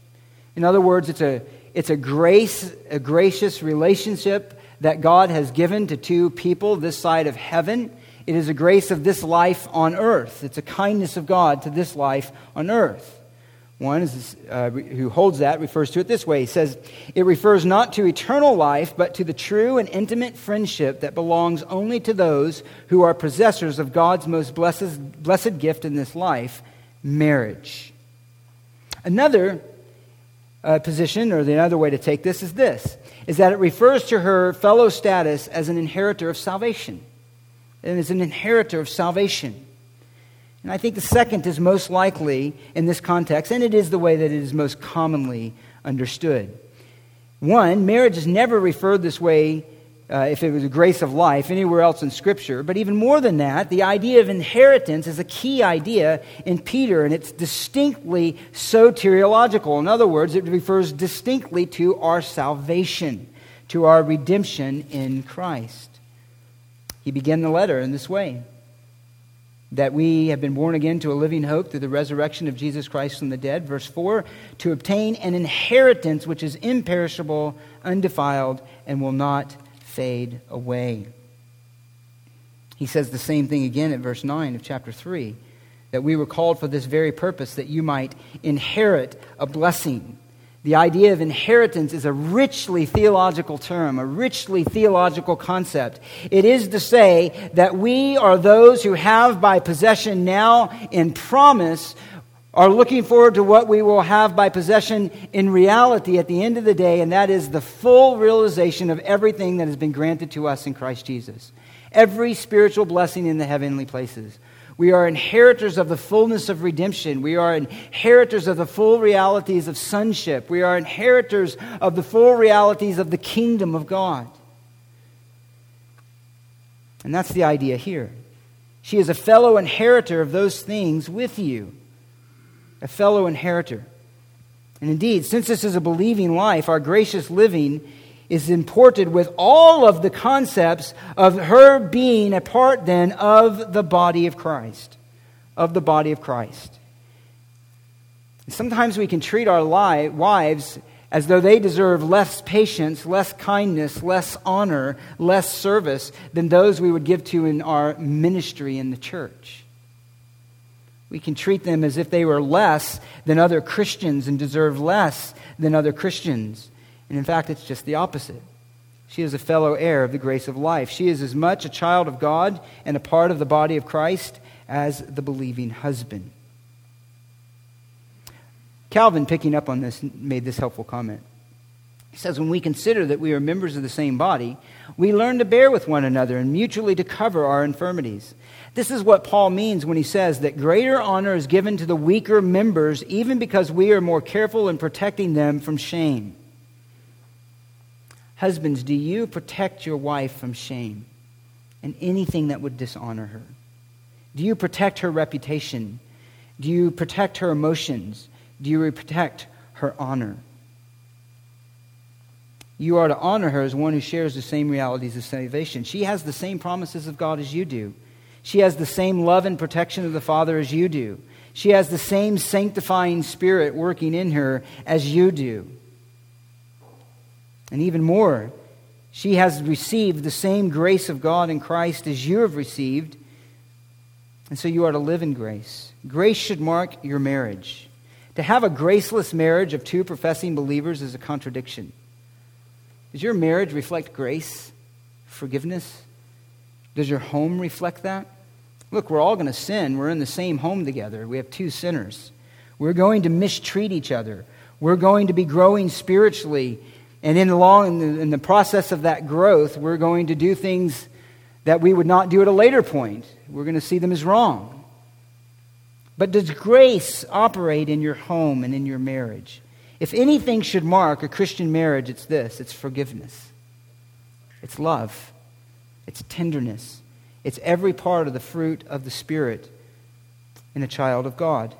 Speaker 1: In other words, it's a, It's a grace, a gracious relationship that God has given to two people this side of heaven. It is a grace of this life on earth. It's a kindness of God to this life on earth. One is, uh, who holds that refers to it this way. He says, It refers not to eternal life, but to the true and intimate friendship that belongs only to those who are possessors of God's most blessed, blessed gift in this life marriage. Another uh, position, or the other way to take this, is this is that it refers to her fellow status as an inheritor of salvation. And as an inheritor of salvation. And I think the second is most likely in this context, and it is the way that it is most commonly understood. One, marriage is never referred this way uh, if it was a grace of life anywhere else in Scripture. But even more than that, the idea of inheritance is a key idea in Peter, and it's distinctly soteriological. In other words, it refers distinctly to our salvation, to our redemption in Christ. He began the letter in this way that we have been born again to a living hope through the resurrection of Jesus Christ from the dead. Verse 4 to obtain an inheritance which is imperishable, undefiled, and will not fade away. He says the same thing again at verse 9 of chapter 3 that we were called for this very purpose, that you might inherit a blessing. The idea of inheritance is a richly theological term, a richly theological concept. It is to say that we are those who have by possession now in promise are looking forward to what we will have by possession in reality at the end of the day, and that is the full realization of everything that has been granted to us in Christ Jesus. Every spiritual blessing in the heavenly places. We are inheritors of the fullness of redemption. We are inheritors of the full realities of sonship. We are inheritors of the full realities of the kingdom of God. And that's the idea here. She is a fellow inheritor of those things with you, a fellow inheritor. And indeed, since this is a believing life, our gracious living is imported with all of the concepts of her being a part then of the body of Christ. Of the body of Christ. Sometimes we can treat our li- wives as though they deserve less patience, less kindness, less honor, less service than those we would give to in our ministry in the church. We can treat them as if they were less than other Christians and deserve less than other Christians. And in fact, it's just the opposite. She is a fellow heir of the grace of life. She is as much a child of God and a part of the body of Christ as the believing husband. Calvin, picking up on this, made this helpful comment. He says, When we consider that we are members of the same body, we learn to bear with one another and mutually to cover our infirmities. This is what Paul means when he says that greater honor is given to the weaker members, even because we are more careful in protecting them from shame. Husbands, do you protect your wife from shame and anything that would dishonor her? Do you protect her reputation? Do you protect her emotions? Do you protect her honor? You are to honor her as one who shares the same realities of salvation. She has the same promises of God as you do. She has the same love and protection of the Father as you do. She has the same sanctifying spirit working in her as you do. And even more, she has received the same grace of God in Christ as you have received. And so you are to live in grace. Grace should mark your marriage. To have a graceless marriage of two professing believers is a contradiction. Does your marriage reflect grace, forgiveness? Does your home reflect that? Look, we're all going to sin. We're in the same home together. We have two sinners. We're going to mistreat each other. We're going to be growing spiritually and in the, long, in the, in the process of that growth, we're going to do things that we would not do at a later point. We're going to see them as wrong. But does grace operate in your home and in your marriage? If anything should mark a Christian marriage, it's this it's forgiveness, it's love, it's tenderness, it's every part of the fruit of the Spirit in a child of God.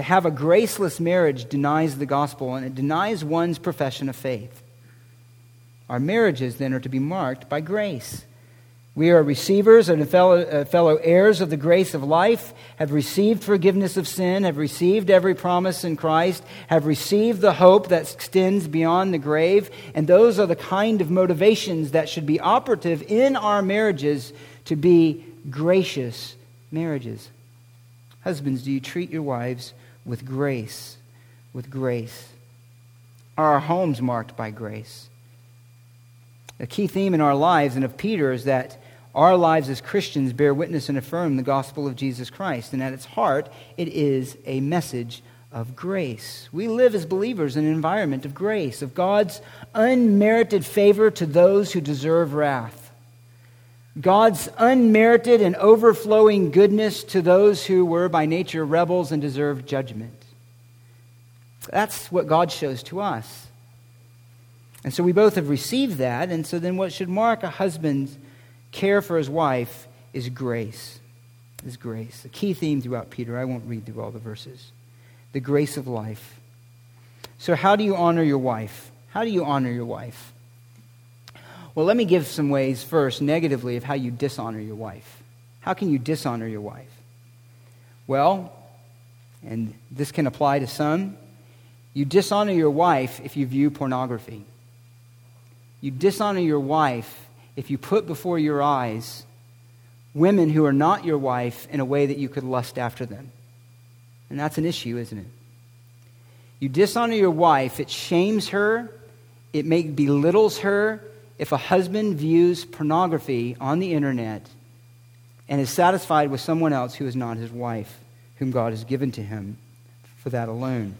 Speaker 1: To have a graceless marriage denies the gospel and it denies one's profession of faith. Our marriages, then, are to be marked by grace. We are receivers and fellow, uh, fellow heirs of the grace of life, have received forgiveness of sin, have received every promise in Christ, have received the hope that extends beyond the grave, and those are the kind of motivations that should be operative in our marriages to be gracious marriages. Husbands, do you treat your wives with grace? With grace. Are our homes marked by grace? A key theme in our lives and of Peter is that our lives as Christians bear witness and affirm the gospel of Jesus Christ. And at its heart, it is a message of grace. We live as believers in an environment of grace, of God's unmerited favor to those who deserve wrath. God's unmerited and overflowing goodness to those who were by nature rebels and deserved judgment. That's what God shows to us. And so we both have received that. And so then what should mark a husband's care for his wife is grace. Is grace. A key theme throughout Peter. I won't read through all the verses. The grace of life. So, how do you honor your wife? How do you honor your wife? Well, let me give some ways first, negatively, of how you dishonor your wife. How can you dishonor your wife? Well, and this can apply to some, you dishonor your wife if you view pornography. You dishonor your wife if you put before your eyes women who are not your wife in a way that you could lust after them. And that's an issue, isn't it? You dishonor your wife, it shames her, it may, belittles her if a husband views pornography on the internet and is satisfied with someone else who is not his wife, whom God has given to him for that alone.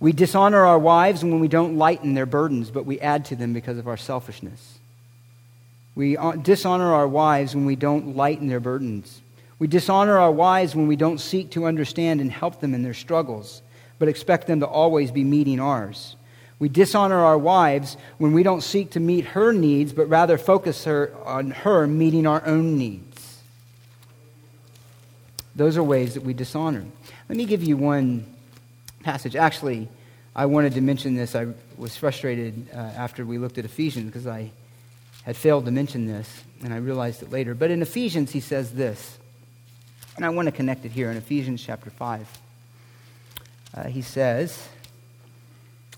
Speaker 1: We dishonor our wives when we don't lighten their burdens, but we add to them because of our selfishness. We uh, dishonor our wives when we don't lighten their burdens. We dishonor our wives when we don't seek to understand and help them in their struggles, but expect them to always be meeting ours. We dishonor our wives when we don't seek to meet her needs, but rather focus her on her meeting our own needs. Those are ways that we dishonor. Let me give you one passage. Actually, I wanted to mention this. I was frustrated uh, after we looked at Ephesians because I had failed to mention this, and I realized it later. But in Ephesians, he says this, and I want to connect it here in Ephesians chapter 5. Uh, he says,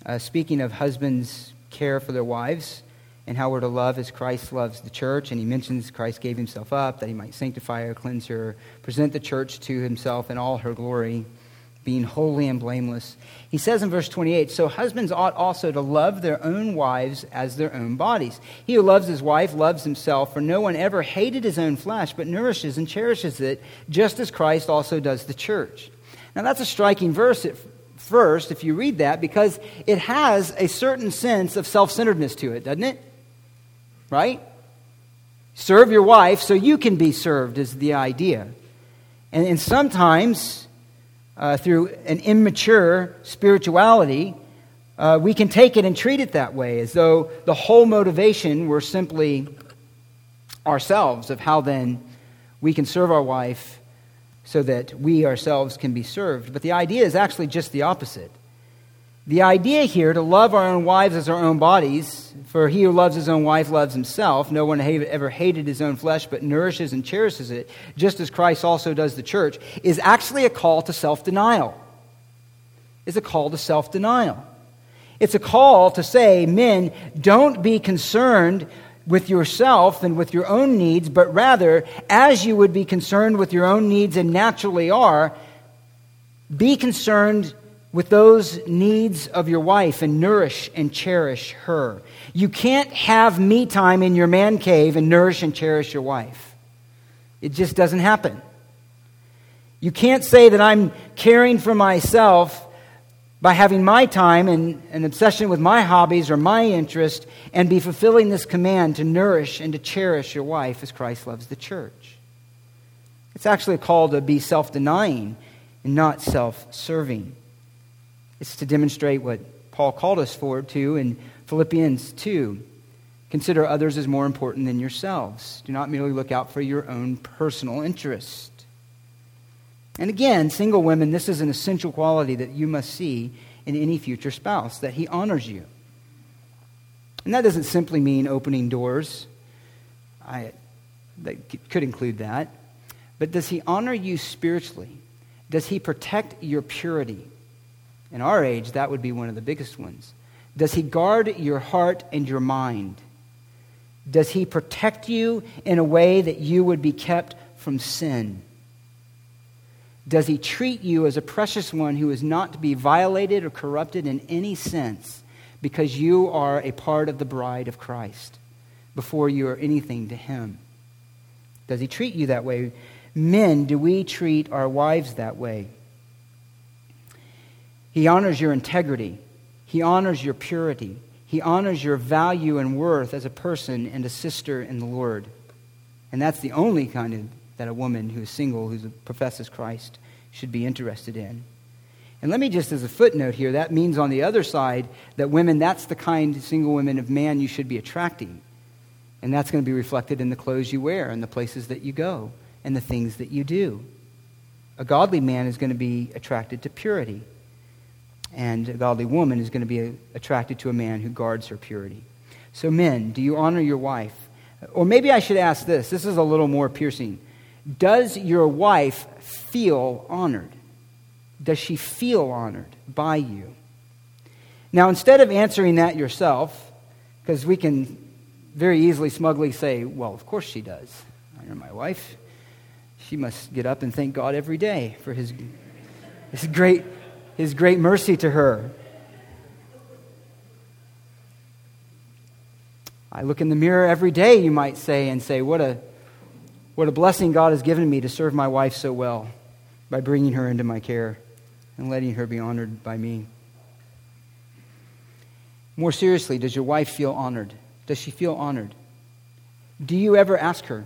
Speaker 1: uh, speaking of husbands' care for their wives and how we're to love as Christ loves the church, and he mentions Christ gave himself up that he might sanctify her, cleanse her, present the church to himself in all her glory being holy and blameless. He says in verse 28 So husbands ought also to love their own wives as their own bodies. He who loves his wife loves himself, for no one ever hated his own flesh, but nourishes and cherishes it, just as Christ also does the church. Now that's a striking verse first, if you read that, because it has a certain sense of self centeredness to it, doesn't it? Right? Serve your wife so you can be served, is the idea. And, and sometimes uh, through an immature spirituality, uh, we can take it and treat it that way, as though the whole motivation were simply ourselves, of how then we can serve our wife so that we ourselves can be served. But the idea is actually just the opposite. The idea here to love our own wives as our own bodies, for he who loves his own wife loves himself. No one ever hated his own flesh, but nourishes and cherishes it, just as Christ also does the church, is actually a call to self denial. Is a call to self denial. It's a call to say, men, don't be concerned with yourself and with your own needs, but rather, as you would be concerned with your own needs and naturally are, be concerned with those needs of your wife and nourish and cherish her. You can't have me time in your man cave and nourish and cherish your wife. It just doesn't happen. You can't say that I'm caring for myself by having my time and an obsession with my hobbies or my interest and be fulfilling this command to nourish and to cherish your wife as Christ loves the church. It's actually a call to be self denying and not self serving. It's to demonstrate what Paul called us for to in Philippians 2. Consider others as more important than yourselves. Do not merely look out for your own personal interest. And again, single women, this is an essential quality that you must see in any future spouse, that he honors you. And that doesn't simply mean opening doors. I, that could include that. But does he honor you spiritually? Does he protect your purity? In our age, that would be one of the biggest ones. Does he guard your heart and your mind? Does he protect you in a way that you would be kept from sin? Does he treat you as a precious one who is not to be violated or corrupted in any sense because you are a part of the bride of Christ before you are anything to him? Does he treat you that way? Men, do we treat our wives that way? He honors your integrity, he honors your purity, he honors your value and worth as a person and a sister in the Lord. And that's the only kind of that a woman who is single, who professes Christ, should be interested in. And let me just, as a footnote here, that means on the other side that women, that's the kind single women of man you should be attracting. And that's going to be reflected in the clothes you wear and the places that you go and the things that you do. A godly man is going to be attracted to purity, and a godly woman is going to be attracted to a man who guards her purity. So, men, do you honor your wife? Or maybe I should ask this this is a little more piercing. Does your wife feel honored? Does she feel honored by you? Now, instead of answering that yourself, because we can very easily smugly say, well, of course she does. I know my wife. She must get up and thank God every day for his, his, great, his great mercy to her. I look in the mirror every day, you might say, and say, what a, what a blessing God has given me to serve my wife so well by bringing her into my care and letting her be honored by me. More seriously, does your wife feel honored? Does she feel honored? Do you ever ask her?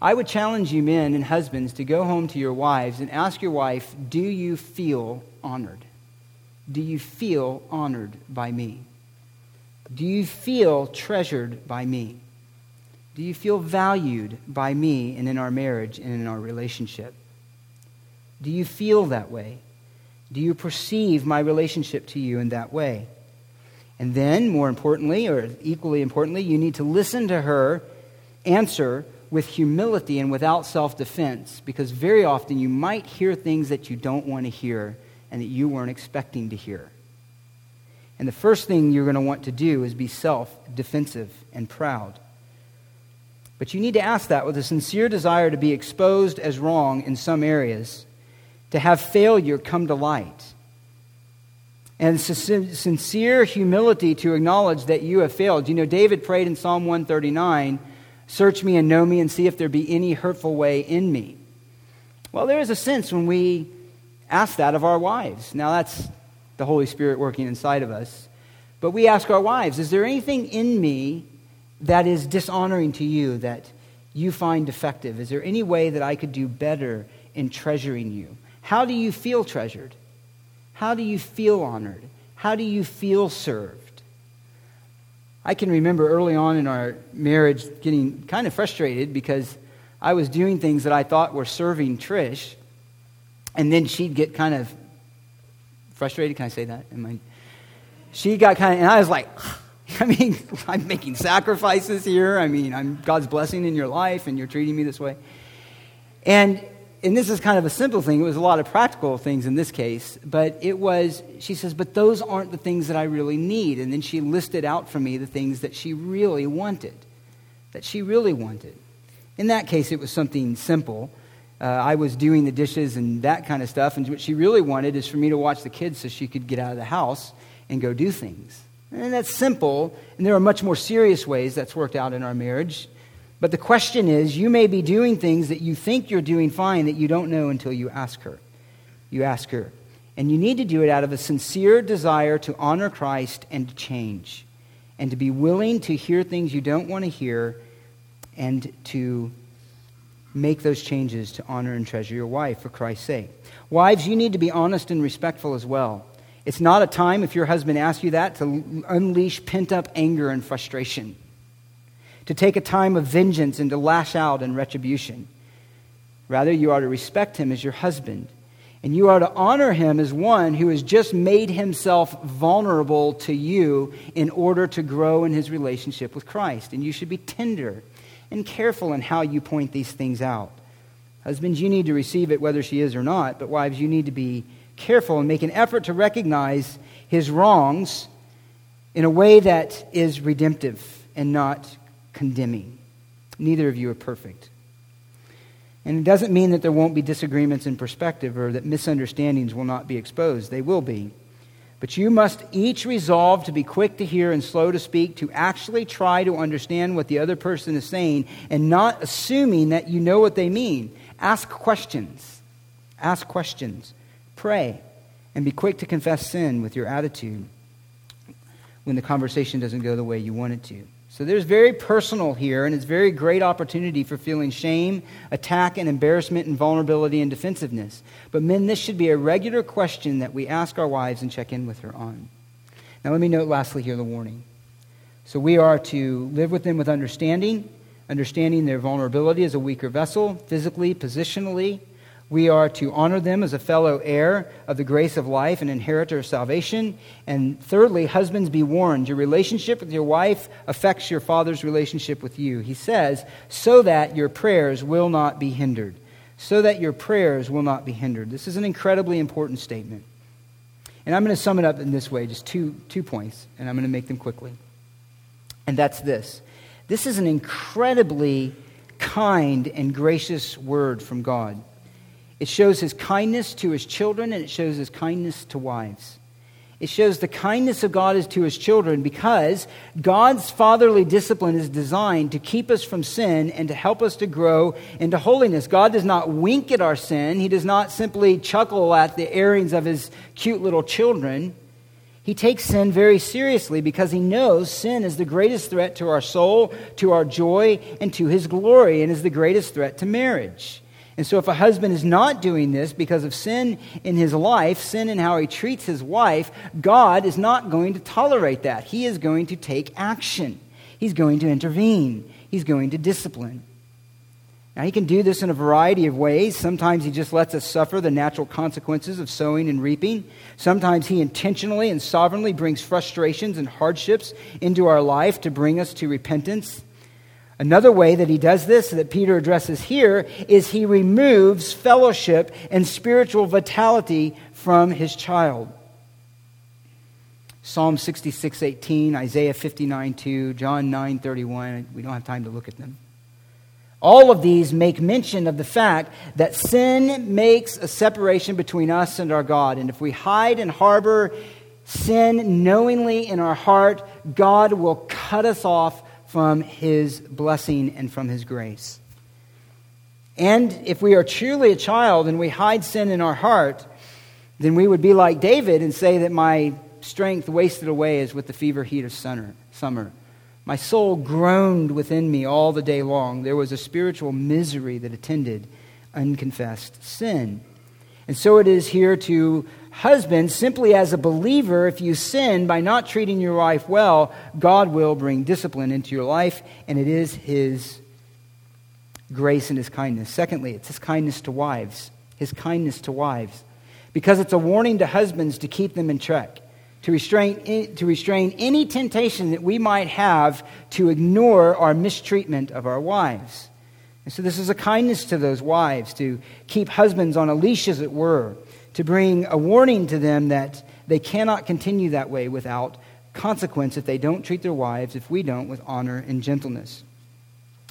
Speaker 1: I would challenge you, men and husbands, to go home to your wives and ask your wife, Do you feel honored? Do you feel honored by me? Do you feel treasured by me? Do you feel valued by me and in our marriage and in our relationship? Do you feel that way? Do you perceive my relationship to you in that way? And then, more importantly, or equally importantly, you need to listen to her answer with humility and without self defense, because very often you might hear things that you don't want to hear and that you weren't expecting to hear. And the first thing you're going to want to do is be self defensive and proud. But you need to ask that with a sincere desire to be exposed as wrong in some areas, to have failure come to light, and sincere humility to acknowledge that you have failed. You know, David prayed in Psalm 139 Search me and know me and see if there be any hurtful way in me. Well, there is a sense when we ask that of our wives. Now, that's the Holy Spirit working inside of us. But we ask our wives, Is there anything in me that is dishonoring to you that you find defective? Is there any way that I could do better in treasuring you? How do you feel treasured? How do you feel honored? How do you feel served? I can remember early on in our marriage getting kind of frustrated because I was doing things that I thought were serving Trish, and then she'd get kind of frustrated. Can I say that? Am I? She got kind of, and I was like, I mean, I'm making sacrifices here. I mean, I'm God's blessing in your life, and you're treating me this way. And and this is kind of a simple thing. It was a lot of practical things in this case, but it was. She says, "But those aren't the things that I really need." And then she listed out for me the things that she really wanted, that she really wanted. In that case, it was something simple. Uh, I was doing the dishes and that kind of stuff, and what she really wanted is for me to watch the kids so she could get out of the house and go do things. And that's simple, and there are much more serious ways that's worked out in our marriage. But the question is you may be doing things that you think you're doing fine that you don't know until you ask her. You ask her. And you need to do it out of a sincere desire to honor Christ and to change, and to be willing to hear things you don't want to hear, and to make those changes to honor and treasure your wife for Christ's sake. Wives, you need to be honest and respectful as well. It's not a time, if your husband asks you that, to unleash pent up anger and frustration, to take a time of vengeance and to lash out in retribution. Rather, you are to respect him as your husband, and you are to honor him as one who has just made himself vulnerable to you in order to grow in his relationship with Christ. And you should be tender and careful in how you point these things out. Husbands, you need to receive it whether she is or not, but wives, you need to be careful and make an effort to recognize his wrongs in a way that is redemptive and not condemning. Neither of you are perfect. And it doesn't mean that there won't be disagreements in perspective or that misunderstandings will not be exposed. They will be. But you must each resolve to be quick to hear and slow to speak, to actually try to understand what the other person is saying, and not assuming that you know what they mean. Ask questions. Ask questions. Pray. And be quick to confess sin with your attitude when the conversation doesn't go the way you want it to. So there's very personal here, and it's very great opportunity for feeling shame, attack, and embarrassment, and vulnerability and defensiveness. But men, this should be a regular question that we ask our wives and check in with her on. Now, let me note lastly here the warning. So we are to live with them with understanding, understanding their vulnerability as a weaker vessel, physically, positionally, we are to honor them as a fellow heir of the grace of life and inheritor of salvation. And thirdly, husbands, be warned. Your relationship with your wife affects your father's relationship with you. He says, so that your prayers will not be hindered. So that your prayers will not be hindered. This is an incredibly important statement. And I'm going to sum it up in this way just two, two points, and I'm going to make them quickly. And that's this this is an incredibly kind and gracious word from God. It shows his kindness to his children and it shows his kindness to wives. It shows the kindness of God is to his children because God's fatherly discipline is designed to keep us from sin and to help us to grow into holiness. God does not wink at our sin. He does not simply chuckle at the errings of his cute little children. He takes sin very seriously because he knows sin is the greatest threat to our soul, to our joy, and to his glory, and is the greatest threat to marriage. And so, if a husband is not doing this because of sin in his life, sin in how he treats his wife, God is not going to tolerate that. He is going to take action, he's going to intervene, he's going to discipline. Now, he can do this in a variety of ways. Sometimes he just lets us suffer the natural consequences of sowing and reaping. Sometimes he intentionally and sovereignly brings frustrations and hardships into our life to bring us to repentance. Another way that he does this, that Peter addresses here, is he removes fellowship and spiritual vitality from his child. Psalm 66, 18, Isaiah 59, 2, John 9, 31. We don't have time to look at them. All of these make mention of the fact that sin makes a separation between us and our God. And if we hide and harbor sin knowingly in our heart, God will cut us off from his blessing and from his grace. And if we are truly a child and we hide sin in our heart, then we would be like David and say that my strength wasted away as with the fever heat of summer. My soul groaned within me all the day long. There was a spiritual misery that attended unconfessed sin. And so it is here to Husbands, simply as a believer, if you sin by not treating your wife well, God will bring discipline into your life, and it is His grace and His kindness. Secondly, it's His kindness to wives. His kindness to wives. Because it's a warning to husbands to keep them in check, to restrain, to restrain any temptation that we might have to ignore our mistreatment of our wives. And so, this is a kindness to those wives to keep husbands on a leash, as it were to bring a warning to them that they cannot continue that way without consequence if they don't treat their wives, if we don't, with honor and gentleness.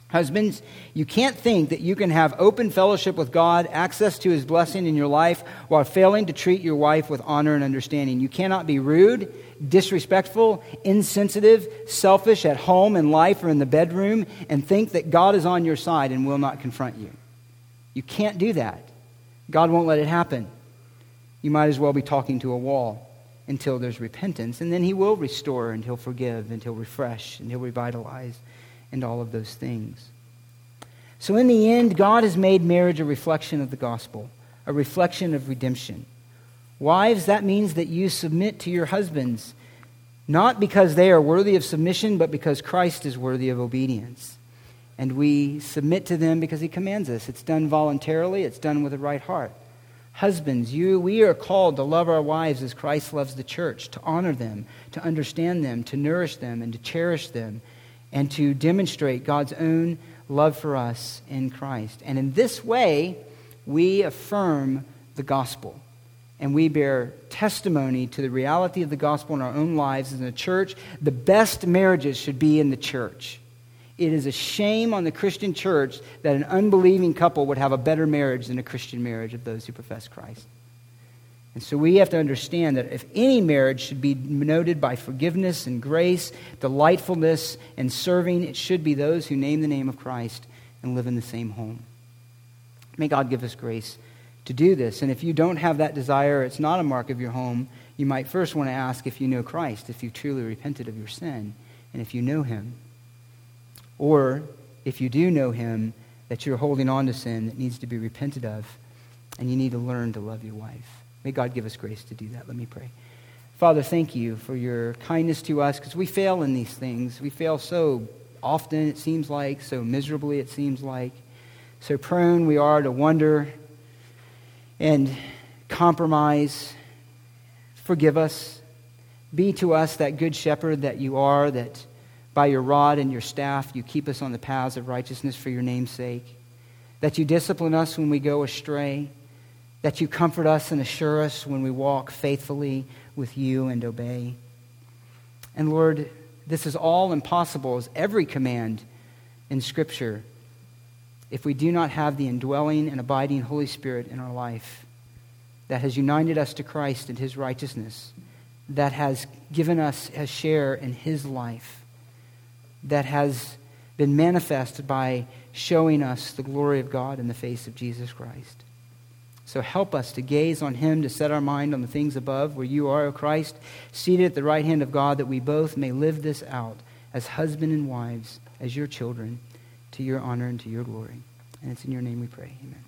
Speaker 1: Husbands, you can't think that you can have open fellowship with God, access to his blessing in your life, while failing to treat your wife with honor and understanding. You cannot be rude, disrespectful, insensitive, selfish at home, in life, or in the bedroom, and think that God is on your side and will not confront you. You can't do that. God won't let it happen you might as well be talking to a wall until there's repentance. And then He will restore and He'll forgive and He'll refresh and He'll revitalize and all of those things. So, in the end, God has made marriage a reflection of the gospel, a reflection of redemption. Wives, that means that you submit to your husbands, not because they are worthy of submission, but because Christ is worthy of obedience. And we submit to them because he commands us. It's done voluntarily, it's done with a right heart. Husbands, you, we are called to love our wives as Christ loves the church, to honor them, to understand them, to nourish them, and to cherish them, and to demonstrate God's own love for us in Christ. And in this way, we affirm the gospel and we bear testimony to the reality of the gospel in our own lives as in the church. The best marriages should be in the church. It is a shame on the Christian church that an unbelieving couple would have a better marriage than a Christian marriage of those who profess Christ. And so we have to understand that if any marriage should be noted by forgiveness and grace, delightfulness and serving, it should be those who name the name of Christ and live in the same home. May God give us grace to do this. And if you don't have that desire, it's not a mark of your home, you might first want to ask if you know Christ, if you truly repented of your sin, and if you know him. Or if you do know him, that you're holding on to sin that needs to be repented of, and you need to learn to love your wife. May God give us grace to do that. Let me pray. Father, thank you for your kindness to us because we fail in these things. We fail so often, it seems like, so miserably, it seems like. So prone we are to wonder and compromise. Forgive us. Be to us that good shepherd that you are, that by your rod and your staff you keep us on the paths of righteousness for your name's sake, that you discipline us when we go astray. That you comfort us and assure us when we walk faithfully with you and obey. And Lord, this is all impossible as every command in Scripture if we do not have the indwelling and abiding Holy Spirit in our life that has united us to Christ and his righteousness, that has given us a share in his life, that has been manifested by showing us the glory of God in the face of Jesus Christ. So help us to gaze on him, to set our mind on the things above, where you are, O Christ, seated at the right hand of God, that we both may live this out as husband and wives, as your children, to your honor and to your glory. And it's in your name we pray. Amen.